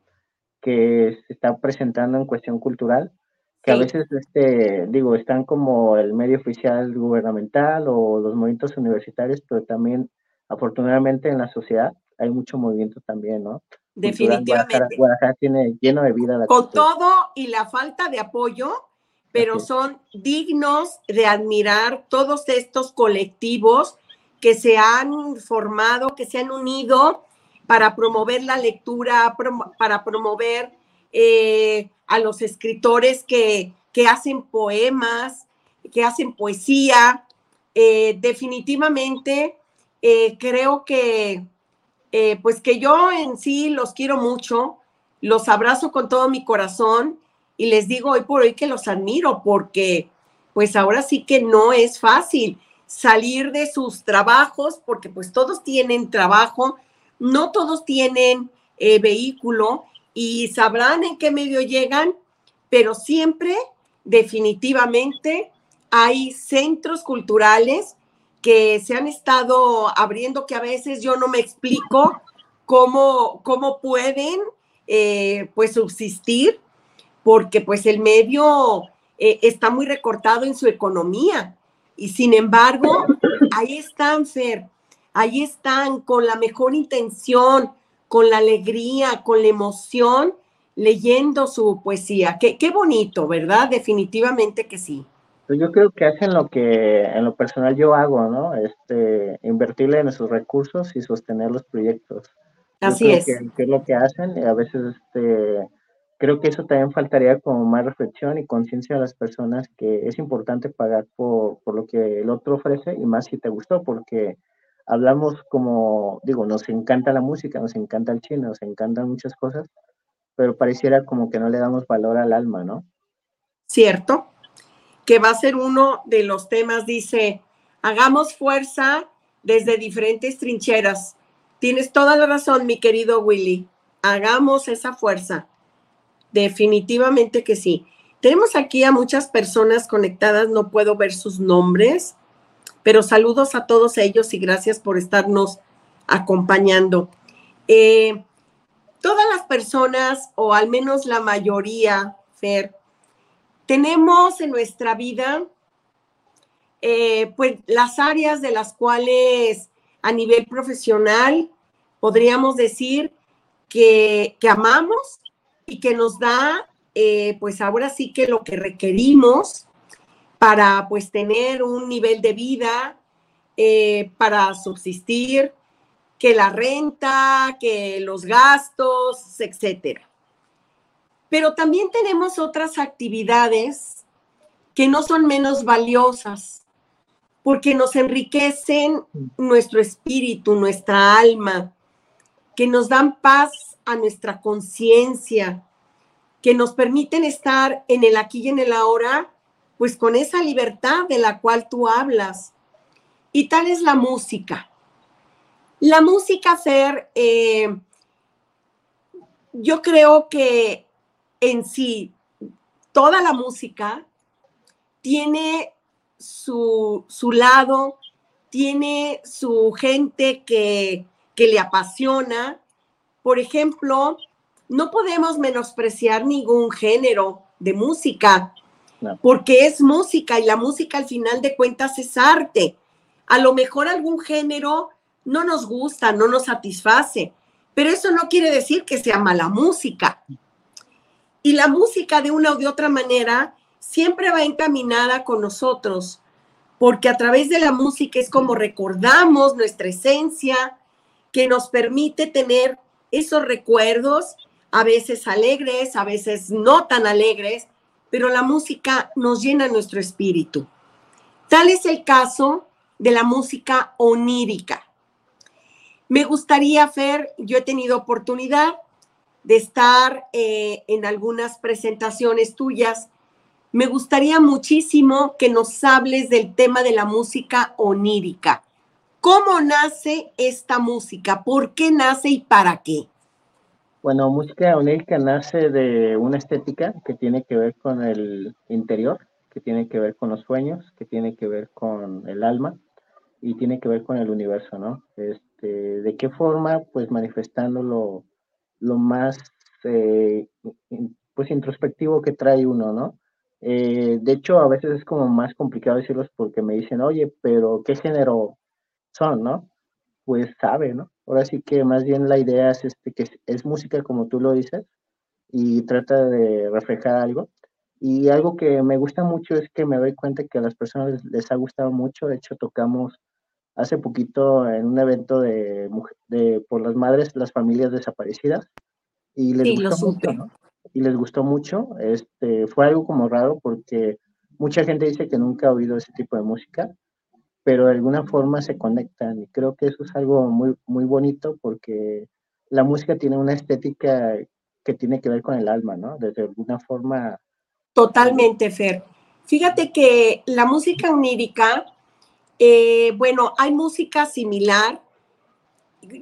que se está presentando en cuestión cultural que a veces, este, digo, están como el medio oficial gubernamental o los movimientos universitarios, pero también, afortunadamente, en la sociedad hay mucho movimiento también, ¿no? Definitivamente. Guadalajara, tiene lleno de vida. La Con todo y la falta de apoyo, pero son dignos de admirar todos estos colectivos que se han formado, que se han unido para promover la lectura, para promover eh, a los escritores que, hacen poemas, que hacen poesía. Eh, definitivamente eh, creo que, pues que yo en sí los quiero mucho, los abrazo con todo mi corazón y les digo hoy por hoy que los admiro porque pues ahora sí que no es fácil salir de sus trabajos porque pues todos tienen trabajo, no todos tienen vehículo y sabrán en qué medio llegan, pero siempre, definitivamente, hay centros culturales que se han estado abriendo que a veces yo no me explico cómo, cómo pueden eh, pues subsistir, porque pues el medio eh, está muy recortado en su economía. Y sin embargo, ahí están, Fer, ahí están con la mejor intención, con la alegría, con la emoción, leyendo su poesía. Qué, qué bonito, ¿verdad? Definitivamente que sí. Pues yo creo que hacen lo que en lo personal yo hago, ¿no? Este, invertirle en sus recursos y sostener los proyectos. Así es. Que, es lo que hacen y a veces este, creo que eso también faltaría como más reflexión y conciencia a las personas que es importante pagar por, por lo que el otro ofrece y más si te gustó, porque hablamos como, digo, nos encanta la música, nos encanta el cine, nos encantan muchas cosas, pero pareciera como que no le damos valor al alma, ¿no? Cierto, que va a ser uno de los temas, dice, hagamos fuerza desde diferentes trincheras. Tienes toda la razón, mi querido Willy, hagamos esa fuerza. Definitivamente que sí. Tenemos aquí a muchas personas conectadas, no puedo ver sus nombres pero saludos a todos ellos y gracias por estarnos acompañando. Eh, todas las personas, o al menos la mayoría, Fer, tenemos en nuestra vida, eh, pues las áreas de las cuales a nivel profesional podríamos decir que, amamos y que nos da, eh, pues ahora sí que lo que requerimos para pues tener un nivel de vida, eh, para subsistir, que la renta, que los gastos, etcétera. Pero también tenemos otras actividades que no son menos valiosas, porque nos enriquecen nuestro espíritu, nuestra alma, que nos dan paz a nuestra conciencia, que nos permiten estar en el aquí y en el ahora pues con esa libertad de la cual tú hablas. Y tal es la música. La música, Fer, eh, yo creo que en sí, toda la música tiene su, su lado, tiene su gente que, que le apasiona. Por ejemplo, no podemos menospreciar ningún género de música porque es música y la música al final de cuentas es arte. A lo mejor algún género no nos gusta, no nos satisface, pero eso no quiere decir que sea mala música. Y la música de una o de otra manera siempre va encaminada con nosotros, porque a través de la música es como recordamos nuestra esencia, que nos permite tener esos recuerdos, a veces alegres, a veces no tan alegres, pero la música nos llena nuestro espíritu. Tal es el caso de la música onírica. Me gustaría, Fer, yo he tenido oportunidad de estar eh, en algunas presentaciones tuyas. Me gustaría muchísimo que nos hables del tema de la música onírica. ¿Cómo nace esta música? ¿Por qué nace y para qué? Bueno, música onírica nace de una estética que tiene que ver con el interior, que tiene que ver con los sueños, que tiene que ver con el alma y tiene que ver con el universo, ¿no? Este, ¿De qué forma? Pues manifestando lo, más eh, pues introspectivo que trae uno, ¿no? Eh, de hecho, a veces es como más complicado decirlos porque me dicen, oye, pero ¿qué género son, no? Pues sabe, ¿no? Ahora sí que más bien la idea es este, que es, música como tú lo dices y trata de reflejar algo. Y algo que me gusta mucho es que me doy cuenta que a las personas les, ha gustado mucho. De hecho, tocamos hace poquito en un evento de, de por las madres, las familias desaparecidas, y les gustó mucho, Y les gustó mucho, este, fue algo como raro porque mucha gente dice que nunca ha oído ese tipo de música, pero de alguna forma se conectan y creo que eso es algo muy, muy bonito porque la música tiene una estética que tiene que ver con el alma, ¿no? Desde alguna forma. Totalmente, Fer. Fíjate que la música onírica, eh, bueno, hay música similar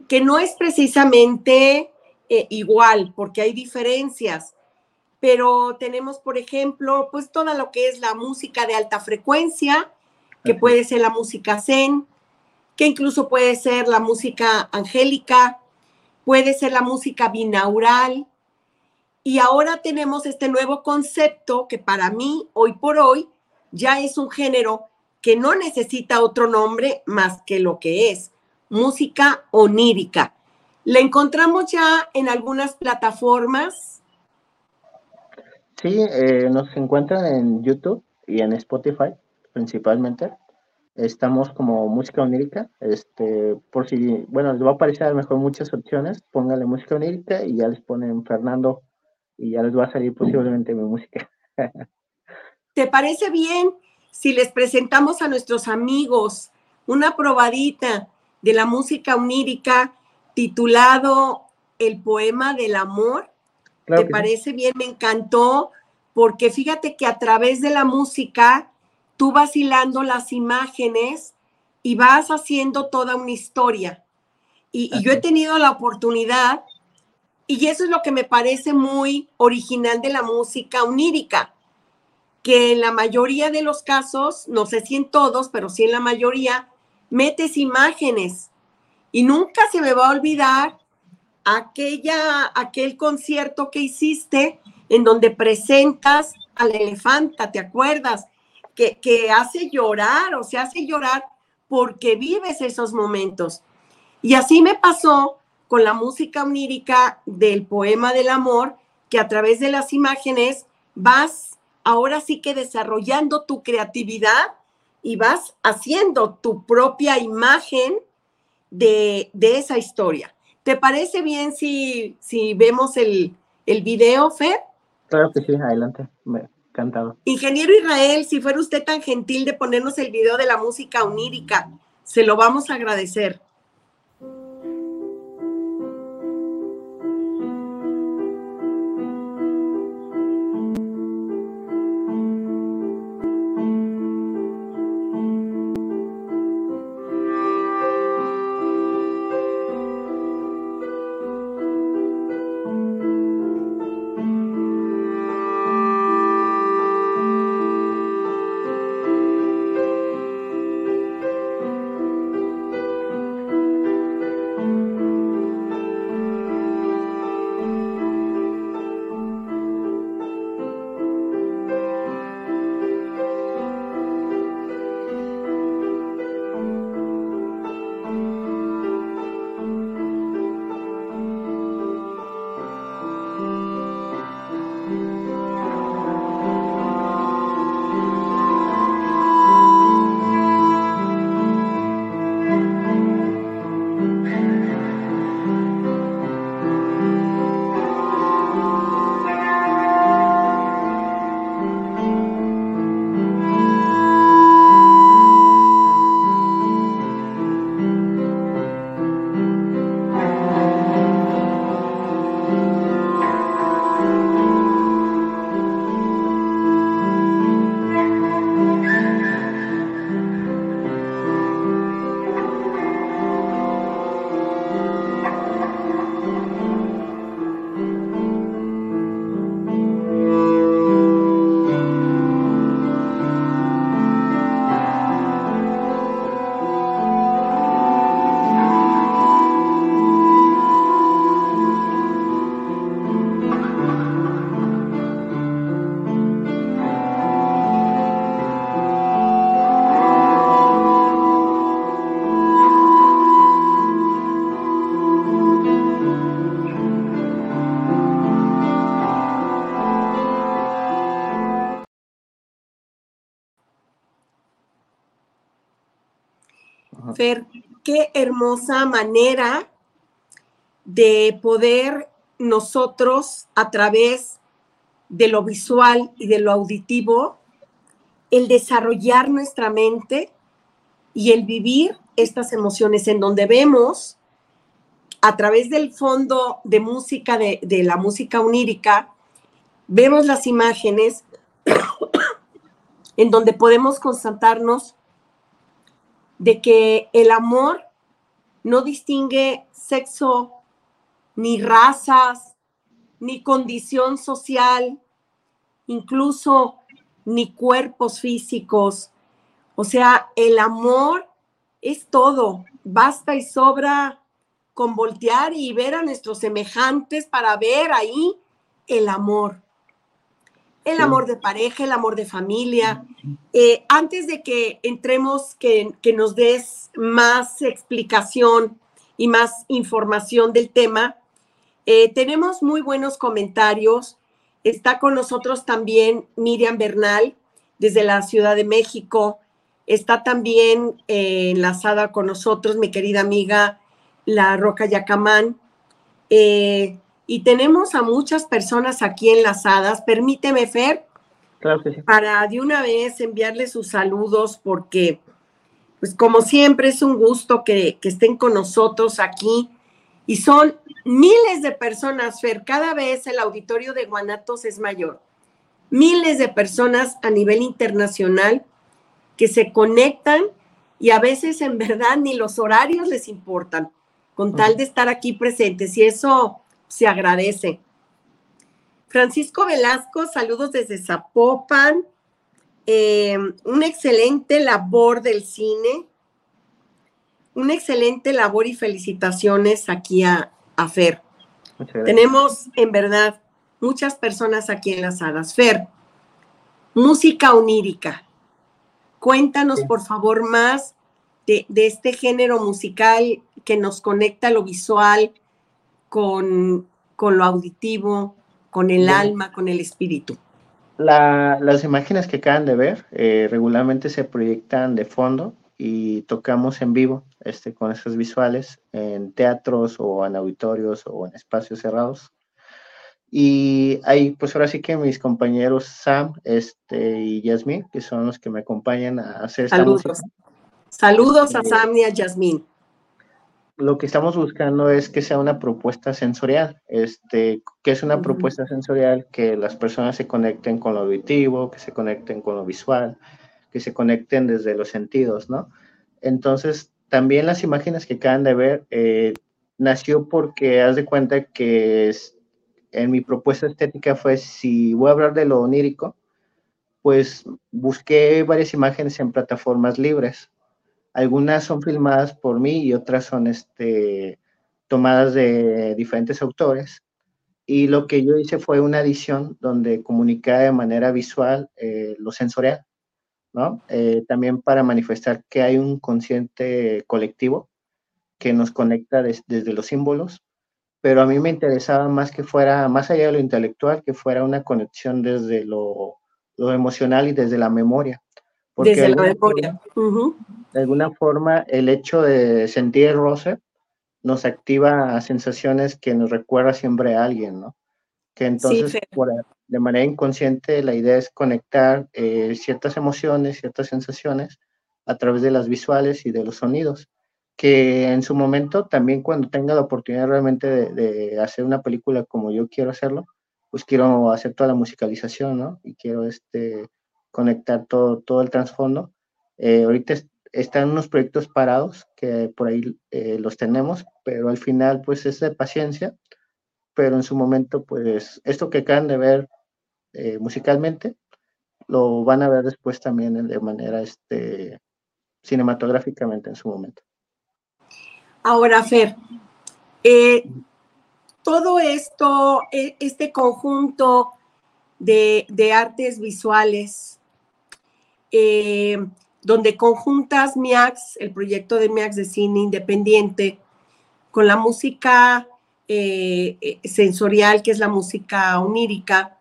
que no es precisamente eh, igual, porque hay diferencias, pero tenemos, por ejemplo, pues toda lo que es la música de alta frecuencia, que puede ser la música zen, que incluso puede ser la música angélica, puede ser la música binaural. Y ahora tenemos este nuevo concepto que para mí, hoy por hoy, ya es un género que no necesita otro nombre más que lo que es música onírica. La encontramos ya en algunas plataformas. Sí, eh, nos encuentran en YouTube y en Spotify principalmente. Estamos como música onírica, este, por si, bueno, les va a aparecer a lo mejor muchas opciones, póngale música onírica y ya les ponen Fernando y ya les va a salir posiblemente mi música. (laughs) ¿Te parece bien si les presentamos a nuestros amigos una probadita de la música onírica titulado El poema del amor? ¿Te parece bien? Me encantó porque fíjate que a través de la música tú vas hilando las imágenes y vas haciendo toda una historia. Y, yo he tenido la oportunidad, y eso es lo que me parece muy original de la música onírica, que en la mayoría de los casos, no sé si en todos, pero sí en la mayoría, metes imágenes. Y nunca se me va a olvidar aquella, aquel concierto que hiciste en donde presentas al elefanta, ¿te acuerdas? Que, hace llorar, o se hace llorar porque vives esos momentos. Y así me pasó con la música onírica del poema del amor, que a través de las imágenes vas ahora sí que desarrollando tu creatividad y vas haciendo tu propia imagen de, esa historia. ¿Te parece bien si, si vemos el, el video, Fer? Claro que sí, adelante. Encantado. Ingeniero Israel, si fuera usted tan gentil de ponernos el video de la música onírica, se lo vamos a agradecer. Qué hermosa manera de poder nosotros a través de lo visual y de lo auditivo, el desarrollar nuestra mente y el vivir estas emociones en donde vemos a través del fondo de música, de, de la música onírica, vemos las imágenes en donde podemos constatarnos de que el amor no distingue sexo, ni razas, ni condición social, incluso ni cuerpos físicos. O sea, el amor es todo. Basta y sobra con voltear y ver a nuestros semejantes para ver ahí el amor. El amor de pareja, el amor de familia. Eh, antes de que entremos, que, que nos des más explicación y más información del tema, eh, tenemos muy buenos comentarios. Está con nosotros también Miriam Bernal desde la Ciudad de México. Está también eh, enlazada con nosotros mi querida amiga La Roca Yacamán. Eh, y tenemos a muchas personas aquí enlazadas. Permíteme, Fer, para de una vez enviarle sus saludos porque, pues como siempre, es un gusto que, que estén con nosotros aquí. Y son miles de personas, Fer, cada vez el auditorio de Guanatos es mayor. Miles de personas a nivel internacional que se conectan y a veces en verdad ni los horarios les importan, con tal de estar aquí presentes y eso se agradece. Francisco Velasco, saludos desde Zapopan. Eh, una excelente labor del cine, una excelente labor y felicitaciones aquí a, a Fer. Tenemos en verdad muchas personas aquí enlazadas. Fer, música onírica. Cuéntanos, por favor, más de, este género musical que nos conecta lo visual con, con lo auditivo, con el alma, con el espíritu. las imágenes que acaban de ver eh, regularmente se proyectan de fondo y tocamos en vivo este, con esas visuales en teatros o en auditorios o en espacios cerrados. Y ahí, pues ahora sí que mis compañeros Sam este, y Yasmin, que son los que me acompañan a hacer esta Saludos. Música. Saludos a Sam y a Yasmin. Lo que estamos buscando es que sea una propuesta sensorial, este, que es una propuesta sensorial que las personas se conecten con lo auditivo, que se conecten con lo visual, que se conecten desde los sentidos, ¿no? Entonces, también las imágenes que acaban de ver eh, nació porque haz de cuenta que es, en mi propuesta estética fue si voy a hablar de lo onírico, pues busqué varias imágenes en plataformas libres. Algunas son filmadas por mí y otras son este, tomadas de diferentes autores. Y lo que yo hice fue una edición donde comunicaba de manera visual eh, lo sensorial. ¿no? Eh, también para manifestar que hay un consciente colectivo que nos conecta desde los símbolos, pero a mí me interesaba más que fuera, más allá de lo intelectual, que fuera una conexión desde lo, lo emocional y desde la memoria. Porque desde la memoria. De alguna forma, el hecho de sentir el roce nos activa sensaciones que nos recuerda siempre a alguien, ¿no? Que entonces, de manera inconsciente, la idea es conectar eh, ciertas emociones, ciertas sensaciones a través de las visuales y de los sonidos, que en su momento también cuando tenga la oportunidad realmente de, hacer una película como yo quiero hacerlo, pues quiero hacer toda la musicalización, ¿no? Y quiero este, conectar todo, todo el trasfondo. Eh, ahorita están unos proyectos parados que por ahí eh, los tenemos, pero al final pues es de paciencia pero en su momento, pues esto que acaban de ver eh, musicalmente, lo van a ver después también de manera este, cinematográficamente en su momento. Ahora, Fer, eh, todo esto, e, este conjunto de, artes visuales, eh, donde conjuntas MIAX, el proyecto de MIAX de cine independiente, con la música eh, eh, sensorial, que es la música onírica,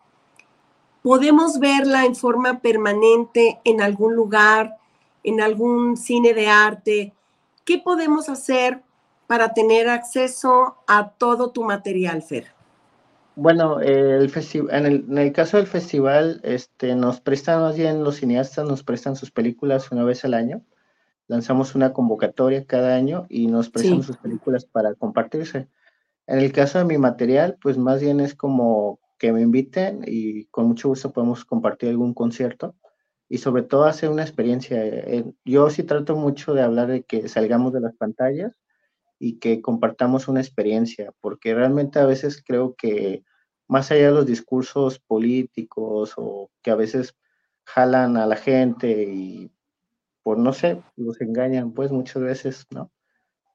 podemos verla en forma permanente en algún lugar, en algún cine de arte, ¿qué podemos hacer para tener acceso a todo tu material, Fer? Bueno, el en, el, en, el, caso del festival, este, nos prestan más bien los cineastas, nos prestan sus películas una vez al año. Lanzamos una convocatoria cada año y nos prestan sus películas para compartirse. En el caso de mi material, pues más bien es como que me inviten y con mucho gusto podemos compartir algún concierto y sobre todo hacer una experiencia. Eh, yo sí trato mucho de hablar de que salgamos de las pantallas y que compartamos una experiencia, porque realmente a veces creo que más allá de los discursos políticos o que a veces jalan a la gente y por no sé, los engañan pues muchas veces, ¿no?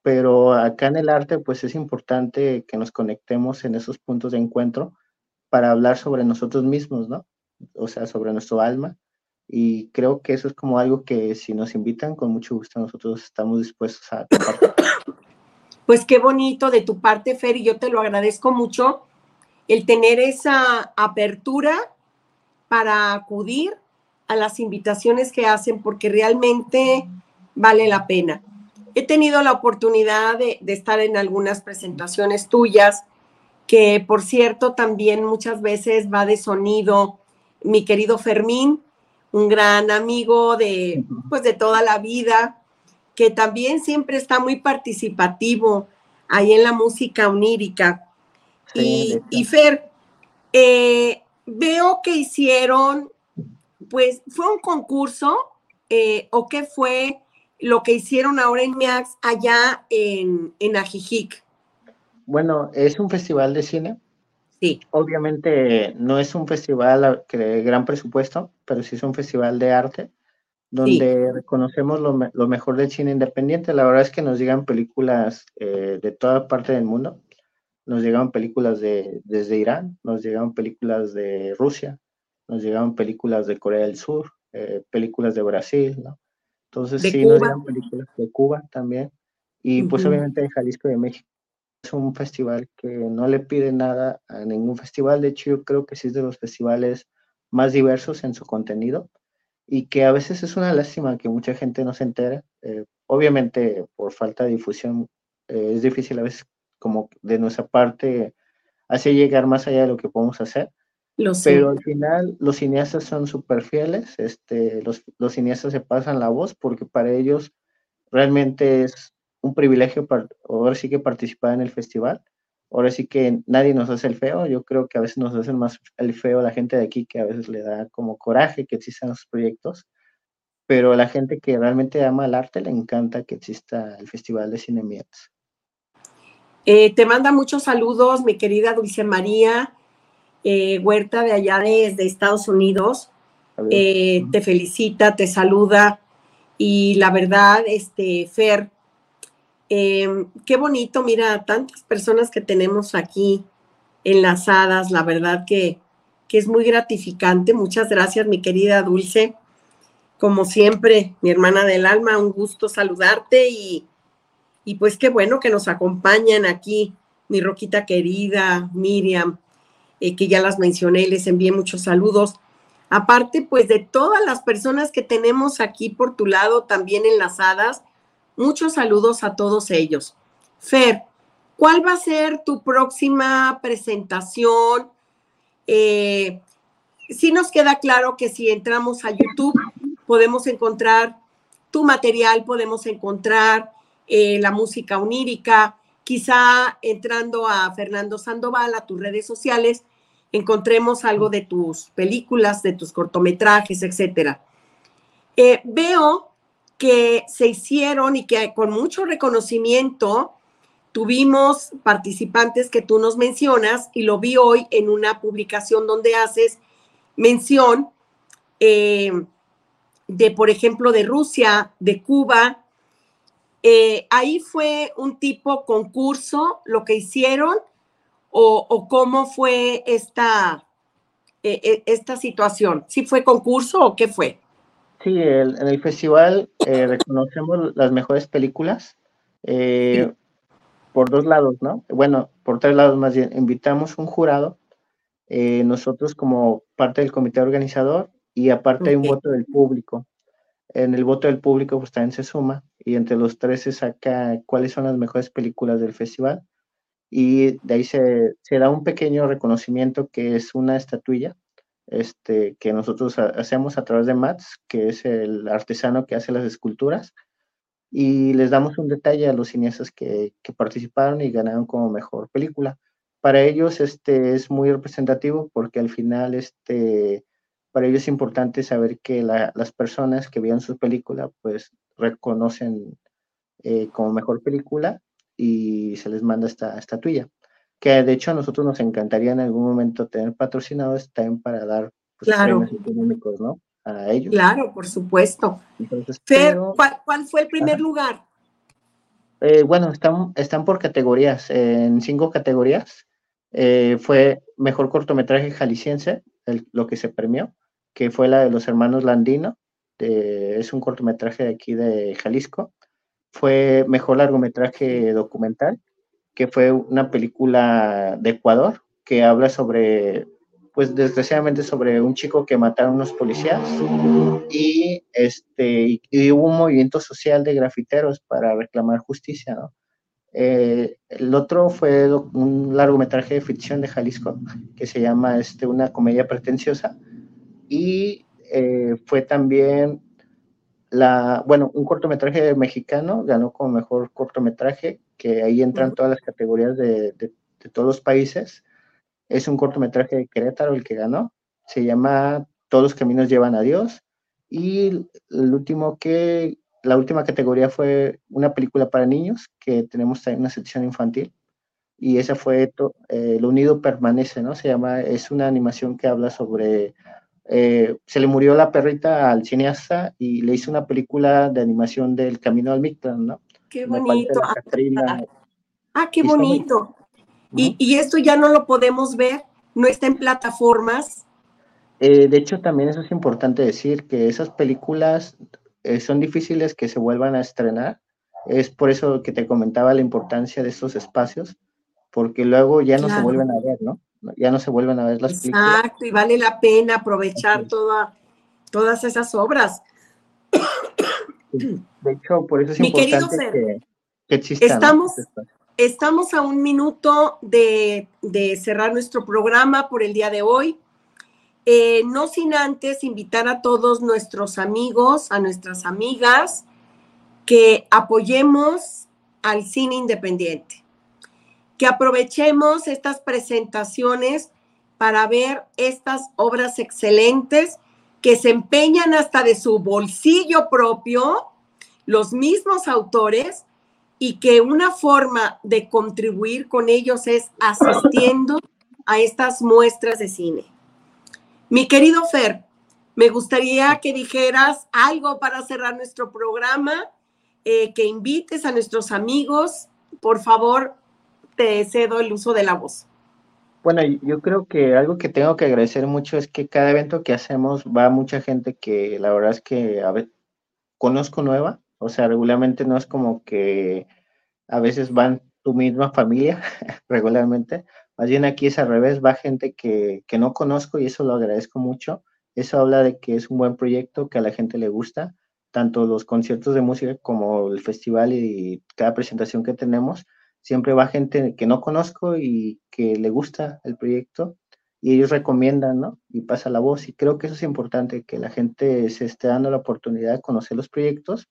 Pero acá en el arte pues es importante que nos conectemos en esos puntos de encuentro para hablar sobre nosotros mismos, ¿no? O sea, sobre nuestro alma. Y creo que eso es como algo que si nos invitan, con mucho gusto nosotros estamos dispuestos a compartir. Pues qué bonito de tu parte, Fer, y yo te lo agradezco mucho el tener esa apertura para acudir a las invitaciones que hacen, porque realmente vale la pena. He tenido la oportunidad de, de estar en algunas presentaciones tuyas que por cierto también muchas veces va de sonido mi querido Fermín, un gran amigo de pues de toda la vida, que también siempre está muy participativo ahí en la música onírica. Y, Fer, eh, veo que hicieron, pues fue un concurso eh, o qué fue lo que hicieron ahora en MIAX allá en, en Ajijic. Bueno, es un festival de cine. Sí. Obviamente no es un festival de gran presupuesto, pero sí es un festival de arte donde reconocemos lo, mejor del cine independiente. La verdad es que nos llegan películas eh, de toda parte del mundo. Nos llegan películas de, desde Irán, nos llegan películas de Rusia, nos llegan películas de Corea del Sur, eh, películas de Brasil, ¿no? Entonces sí, nos llegan películas de Cuba también. Y pues obviamente de Jalisco y de México es un festival que no le pide nada a ningún festival. De hecho, yo creo que sí es de los festivales más diversos en su contenido y que a veces es una lástima que mucha gente no se entere. Eh, obviamente, por falta de difusión, eh, es difícil a veces como de nuestra parte hacer llegar más allá de lo que podemos hacer. Lo Pero al final los cineastas son súper fieles, este, los, los cineastas se pasan la voz porque para ellos realmente es un privilegio, para, ahora sí que participar en el festival. Ahora sí que nadie nos hace el feo. Yo creo que a veces nos hacen más el feo la gente de aquí, que a veces le da como coraje que existan los proyectos. Pero la gente que realmente ama el arte le encanta que exista el Festival de Cine Miets. Eh, te manda muchos saludos, mi querida Dulce María eh, Huerta, de allá desde Estados Unidos. Eh, te felicita, te saluda. Y la verdad, este, Fer, Em, qué bonito, mira, tantas personas que tenemos aquí enlazadas, la verdad que, que es muy gratificante. Muchas gracias, mi querida Dulce. Como siempre, mi hermana del alma, un gusto saludarte y, y pues qué bueno que nos acompañan aquí, mi Roquita querida, Miriam, eh, que ya las mencioné, les envié muchos saludos. Aparte, pues de todas las personas que tenemos aquí por tu lado también enlazadas, Muchos saludos a todos ellos. Fer, ¿cuál va a ser tu próxima presentación? Eh, sí nos queda claro que si entramos a YouTube podemos encontrar tu material, podemos encontrar eh, la música onírica, quizá entrando a Fernando Sandoval, a tus redes sociales, encontremos algo de tus películas, de tus cortometrajes, etcétera. Eh, veo que se hicieron y que con mucho reconocimiento tuvimos participantes que tú nos mencionas y lo vi hoy en una publicación donde haces mención eh, de, por ejemplo, de Rusia, de Cuba. Eh, ahí fue un tipo concurso lo que hicieron o, cómo fue esta, eh, esta situación. ¿Sí fue concurso o qué fue? Sí, en el festival eh, reconocemos las mejores películas eh, por dos lados, ¿no? Bueno, por tres lados más bien. Invitamos un jurado, eh, nosotros como parte del comité organizador, y aparte hay un voto del público. En el voto del público pues también se suma y entre los tres se saca cuáles son las mejores películas del festival y de ahí se, se da un pequeño reconocimiento que es una estatuilla este, que nosotros hacemos a través de Mats, que es el artesano que hace las esculturas, y les damos un detalle a los cineastas que, que participaron y ganaron como mejor película. Para ellos este, es muy representativo porque al final este, para ellos es importante saber que las personas que vean su película pues reconocen eh, como mejor película y se les manda esta estatuilla. Que de hecho a nosotros nos encantaría en algún momento tener patrocinados también para dar pues, claro. premios económicos, ¿no? A ellos. Claro, por supuesto. Entonces, ¿cuál, fue el primer lugar? Eh, bueno, están, están por categorías, en cinco categorías. Eh, fue mejor cortometraje jalisciense, lo que se premió que fue la de los hermanos Landino, es un cortometraje de aquí de Jalisco. Fue mejor largometraje documental, que fue una película de Ecuador que habla sobre, pues desgraciadamente sobre un chico que mataron unos policías y, este, y, hubo un movimiento social de grafiteros para reclamar justicia. Eh, el otro fue un largometraje de ficción de Jalisco que se llama este, Una comedia pretenciosa, y eh, fue también la, bueno, un cortometraje mexicano, ganó como mejor cortometraje, que ahí entran todas las categorías de, de, todos los países. Es un cortometraje de Querétaro el que ganó, se llama Todos los caminos llevan a Dios. Y el último que, la última categoría fue una película para niños, que tenemos también una sección infantil. Y esa fue eh, Lo Unido Permanece, ¿no? Se llama, es una animación que habla sobre eh, se le murió la perrita al cineasta y le hizo una película de animación del Camino al Mictlán, ¿no? Qué bonito. Ah, qué bonito. Y, esto ya no lo podemos ver, no está en plataformas. Eh, de hecho, también eso es importante decir, que esas películas eh, son difíciles que se vuelvan a estrenar. Es por eso que te comentaba la importancia de estos espacios, porque luego ya no se vuelven a ver, ¿no? Ya no se vuelven a ver las películas. Exacto, y vale la pena aprovechar toda, todas esas obras. De hecho, por eso es importante que, que Estamos, estamos a un minuto de, cerrar nuestro programa por el día de hoy. Eh, no sin antes invitar a todos nuestros amigos, a nuestras amigas, que apoyemos al cine independiente que aprovechemos estas presentaciones para ver estas obras excelentes que se empeñan hasta de su bolsillo propio, los mismos autores, y que una forma de contribuir con ellos es asistiendo a estas muestras de cine. Mi querido Fer, me gustaría que dijeras algo para cerrar nuestro programa, eh, que invites a nuestros amigos, por favor, te cedo el uso de la voz. Bueno, yo creo que algo que tengo que agradecer mucho es que cada evento que hacemos va mucha gente que la verdad es que a ver, conozco nueva, o sea, regularmente no es como que a veces van tu misma familia, (laughs) regularmente, más bien aquí es al revés, va gente que, que no conozco y eso lo agradezco mucho. Eso habla de que es un buen proyecto, que a la gente le gusta, tanto los conciertos de música como el festival y cada presentación que tenemos siempre va gente que no conozco y que le gusta el proyecto y ellos recomiendan, ¿no? Y pasa la voz. Y creo que eso es importante, que la gente se esté dando la oportunidad de conocer los proyectos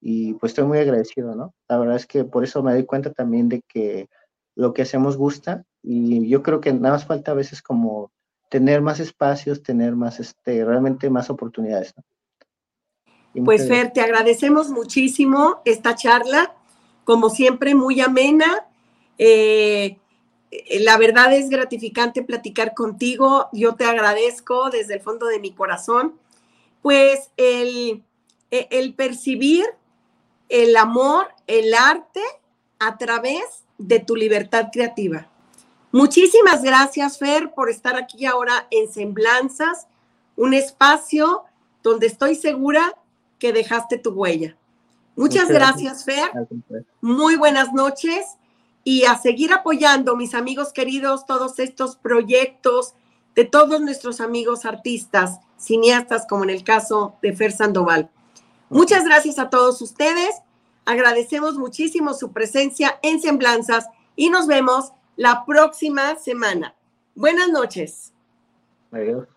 y pues estoy muy agradecido, ¿no? La verdad es que por eso me doy cuenta también de que lo que hacemos gusta y yo creo que nada más falta a veces como tener más espacios, tener más, este, realmente más oportunidades, ¿no? Pues Fer, te agradecemos muchísimo esta charla como siempre, muy amena. Eh, la verdad es gratificante platicar contigo. Yo te agradezco desde el fondo de mi corazón, pues el, el percibir el amor, el arte a través de tu libertad creativa. Muchísimas gracias, Fer, por estar aquí ahora en Semblanzas, un espacio donde estoy segura que dejaste tu huella. Muchas, gracias, Fer. Muy buenas noches y a seguir apoyando, mis amigos queridos, todos estos proyectos de todos nuestros amigos artistas, cineastas, como en el caso de Fer Sandoval. Muchas gracias a todos ustedes. Agradecemos muchísimo su presencia en Semblanzas y nos vemos la próxima semana. Buenas noches. Adiós.